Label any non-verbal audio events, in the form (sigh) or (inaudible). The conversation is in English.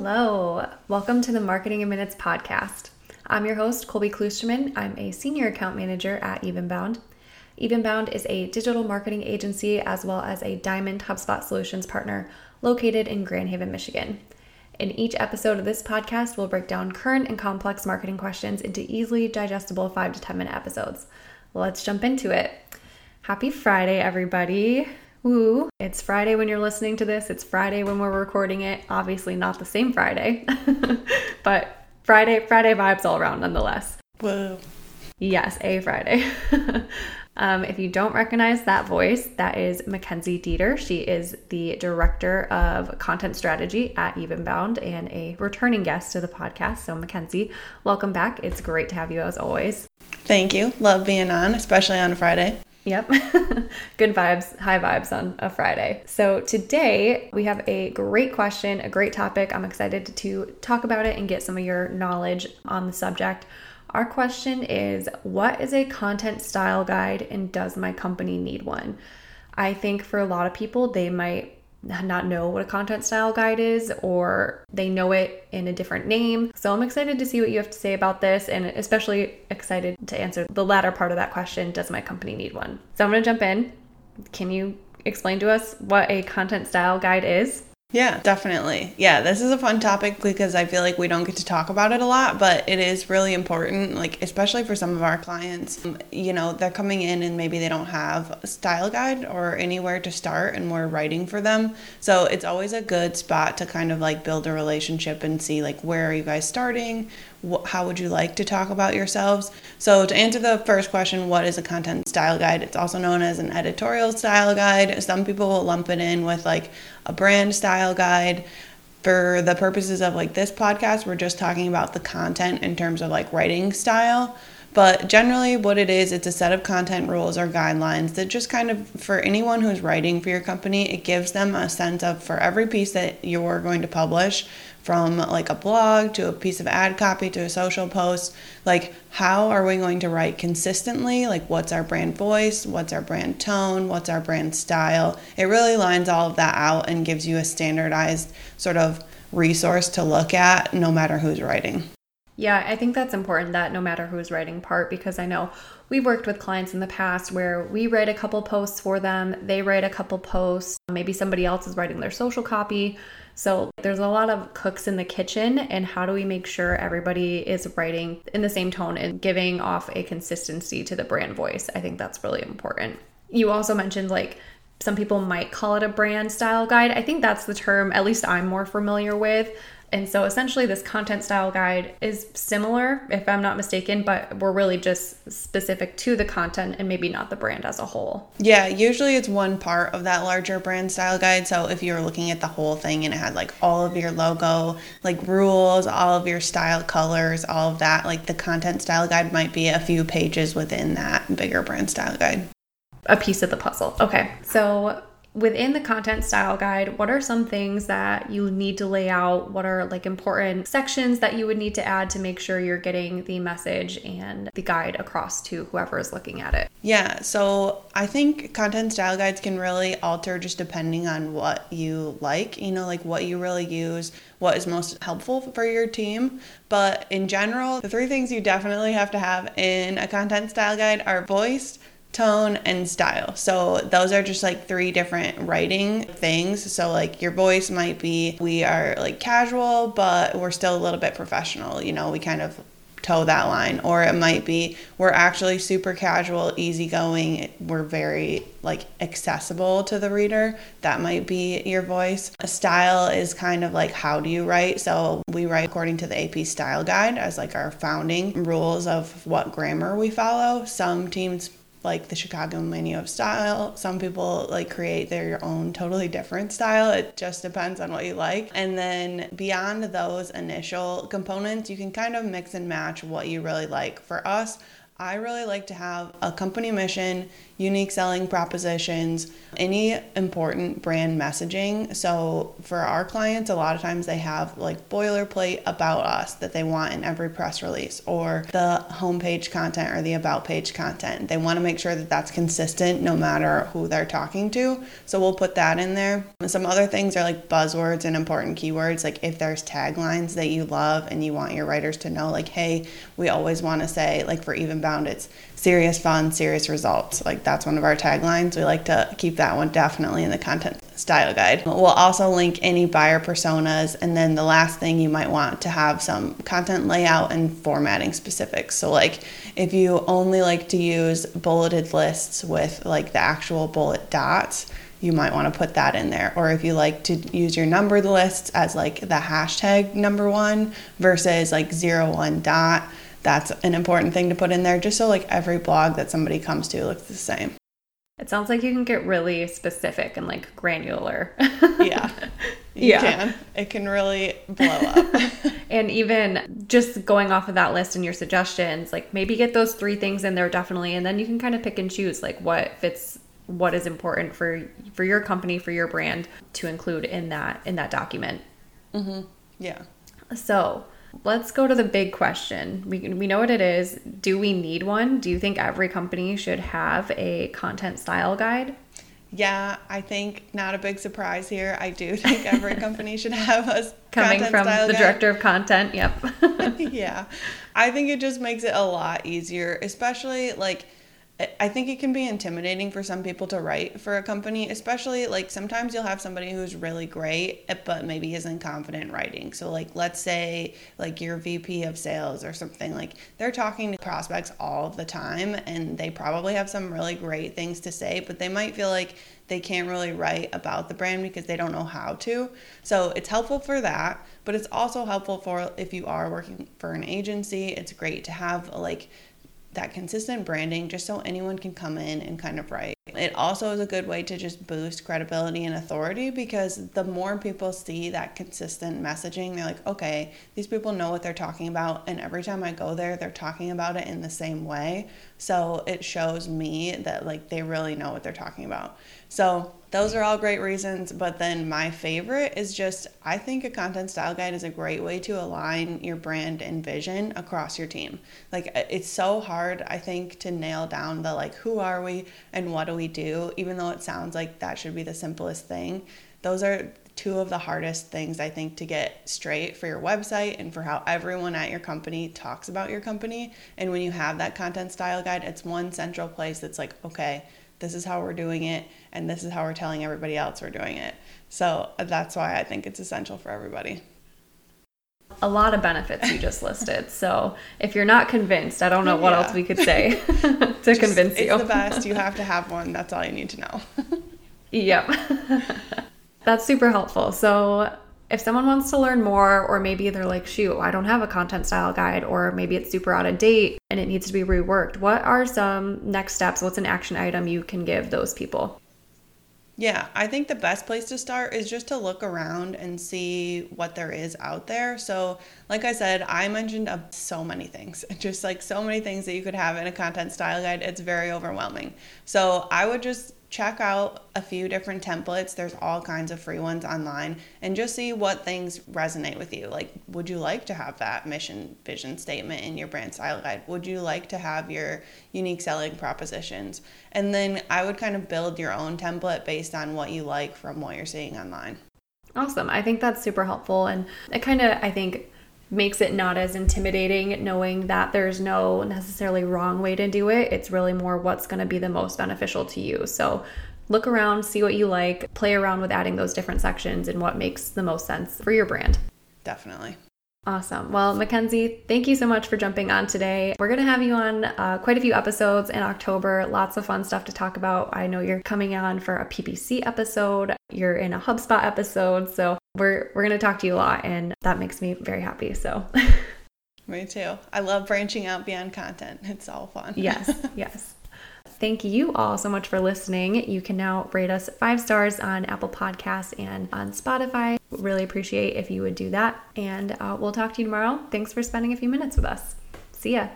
Hello. Welcome to the Marketing in Minutes podcast. I'm your host, Colby Klusterman. I'm a senior account manager at Evenbound. Evenbound is a digital marketing agency as well as a Diamond HubSpot Solutions partner located in Grand Haven, Michigan. In each episode of this podcast, we'll break down current and complex marketing questions into easily digestible 5 to 10 minute episodes. Let's jump into it. Happy Friday, everybody. Woo. It's Friday when you're listening to this. It's Friday when we're recording it. Obviously not the same Friday. (laughs) but Friday Friday vibes all around nonetheless. Whoa. Yes, a Friday. (laughs) um, if you don't recognize that voice, that is Mackenzie Deater. She is the director of content strategy at Evenbound and a returning guest to the podcast. So, Mackenzie, welcome back. It's great to have you as always. Thank you. Love being on, especially on Friday. Yep. (laughs) Good vibes, high vibes on a Friday. So, today we have a great question, a great topic. I'm excited to talk about it and get some of your knowledge on the subject. Our question is What is a content style guide and does my company need one? I think for a lot of people, they might not know what a content style guide is or they know it in a different name. So I'm excited to see what you have to say about this and especially excited to answer the latter part of that question Does my company need one? So I'm going to jump in. Can you explain to us what a content style guide is? Yeah, definitely. Yeah, this is a fun topic because I feel like we don't get to talk about it a lot, but it is really important, like, especially for some of our clients. Um, you know, they're coming in and maybe they don't have a style guide or anywhere to start, and we're writing for them. So it's always a good spot to kind of like build a relationship and see, like, where are you guys starting? how would you like to talk about yourselves? So, to answer the first question, what is a content style guide? It's also known as an editorial style guide. Some people will lump it in with like a brand style guide. For the purposes of like this podcast, we're just talking about the content in terms of like writing style. But generally, what it is, it's a set of content rules or guidelines that just kind of, for anyone who's writing for your company, it gives them a sense of for every piece that you're going to publish, from like a blog to a piece of ad copy to a social post like how are we going to write consistently? Like what's our brand voice? What's our brand tone? What's our brand style? It really lines all of that out and gives you a standardized sort of resource to look at no matter who's writing. Yeah, I think that's important that no matter who's writing part, because I know we've worked with clients in the past where we write a couple posts for them, they write a couple posts, maybe somebody else is writing their social copy. So there's a lot of cooks in the kitchen, and how do we make sure everybody is writing in the same tone and giving off a consistency to the brand voice? I think that's really important. You also mentioned like some people might call it a brand style guide. I think that's the term, at least I'm more familiar with. And so essentially, this content style guide is similar, if I'm not mistaken, but we're really just specific to the content and maybe not the brand as a whole. Yeah, usually it's one part of that larger brand style guide. So if you're looking at the whole thing and it had like all of your logo, like rules, all of your style colors, all of that, like the content style guide might be a few pages within that bigger brand style guide. A piece of the puzzle. Okay. So within the content style guide, what are some things that you need to lay out? What are like important sections that you would need to add to make sure you're getting the message and the guide across to whoever is looking at it? Yeah, so I think content style guides can really alter just depending on what you like, you know, like what you really use, what is most helpful for your team. But in general, the three things you definitely have to have in a content style guide are voice, tone and style. So those are just like three different writing things. So like your voice might be we are like casual, but we're still a little bit professional. You know, we kind of toe that line or it might be we're actually super casual easygoing we're very like accessible to the reader that might be your voice a style is kind of like how do you write so we write according to the ap style guide as like our founding rules of what grammar we follow some teams like the Chicago Manual of Style. Some people like create their own totally different style. It just depends on what you like. And then beyond those initial components, you can kind of mix and match what you really like. For us, I really like to have a company mission, unique selling propositions, any important brand messaging. So for our clients, a lot of times they have like boilerplate about us that they want in every press release or the homepage content or the about page content. They want to make sure that that's consistent no matter who they're talking to. So we'll put that in there. Some other things are like buzzwords and important keywords. Like if there's taglines that you love and you want your writers to know, like, hey, we always want to say, like for Evenbound, it's serious fun, serious results. Like that's one of our taglines. We like to keep that one definitely in the content style guide. We'll also link any buyer personas. And then the last thing you might want to have some content layout and formatting specifics. So, like if you only like to use bulleted lists with like the actual bullet dots, you might want to put that in there. Or if you like to use your numbered lists as like the hashtag number one versus like zero one dot that's an important thing to put in there just so like every blog that somebody comes to looks the same. It sounds like you can get really specific and like granular. (laughs) yeah. You yeah. can. It can really blow up. (laughs) and even just going off of that list and your suggestions, like maybe get those three things in there definitely and then you can kind of pick and choose like what fits what is important for for your company, for your brand to include in that in that document. Mhm. Yeah. So, Let's go to the big question. We, we know what it is. Do we need one? Do you think every company should have a content style guide? Yeah, I think not a big surprise here. I do (laughs) think every company should have a (laughs) coming from the guide. director of content. Yep. (laughs) yeah, I think it just makes it a lot easier, especially like I think it can be intimidating for some people to write for a company, especially like sometimes you'll have somebody who's really great, eh, but maybe isn't confident writing. So, like, let's say, like, your VP of sales or something, like, they're talking to prospects all the time and they probably have some really great things to say, but they might feel like they can't really write about the brand because they don't know how to. So, it's helpful for that, but it's also helpful for if you are working for an agency, it's great to have like, that consistent branding just so anyone can come in and kind of write. It also is a good way to just boost credibility and authority because the more people see that consistent messaging, they're like, okay, these people know what they're talking about. And every time I go there, they're talking about it in the same way. So it shows me that like they really know what they're talking about. So those are all great reasons. But then my favorite is just I think a content style guide is a great way to align your brand and vision across your team. Like it's so hard, I think, to nail down the like who are we and what do we do, even though it sounds like that should be the simplest thing. Those are two of the hardest things I think to get straight for your website and for how everyone at your company talks about your company. And when you have that content style guide, it's one central place that's like, okay, this is how we're doing it and this is how we're telling everybody else we're doing it. So uh, that's why I think it's essential for everybody. A lot of benefits you just listed. (laughs) So if you're not convinced, I don't know what yeah. else we could say (laughs) (laughs) to just, convince you. It's the best. You have to have one. That's all you need to know. yep. That's super helpful. So if someone wants to learn more, or maybe they're like, shoot, I don't have a content style guide, or maybe it's super out of date and it needs to be reworked, what are some next steps? What's an action item you can give those people? Yeah, I think the best place to start is just to look around and see what there is out there. So, like I said, I mentioned so many things, (laughs) just like so many things that you could have in a content style guide. It's very overwhelming. So, I would just check out a few different templates. There's all kinds of free ones online and just see what things resonate with you. Like, would you like to have that mission vision statement in your brand style guide? Would you like to have your unique selling propositions? And then I would kind of build your own template based on what you like from what you're seeing online. Awesome. I think that's super helpful. And it kind of, I think, makes it not as intimidating knowing that there's no necessarily wrong way to do it. It's really more what's going to be the most beneficial to you. So look around, see what you like, play around with adding those different sections and what makes the most sense for your brand. Definitely. Awesome. Well, Mackenzie, thank you so much for jumping on today. We're going to have you on uh, quite a few episodes in October. Lots of fun stuff to talk about. I know you're coming on for a PPC episode, you're in a HubSpot episode. So we're, we're going to talk to you a lot, and that makes me very happy. So. (laughs) Me too. I love branching out beyond content. It's all fun. yes, (laughs) yes. Thank you all so much for listening. You can now rate us five stars on Apple Podcasts and on Spotify. Really appreciate if you would do that. And uh, we'll talk to you tomorrow. Thanks for spending a few minutes with us. See ya.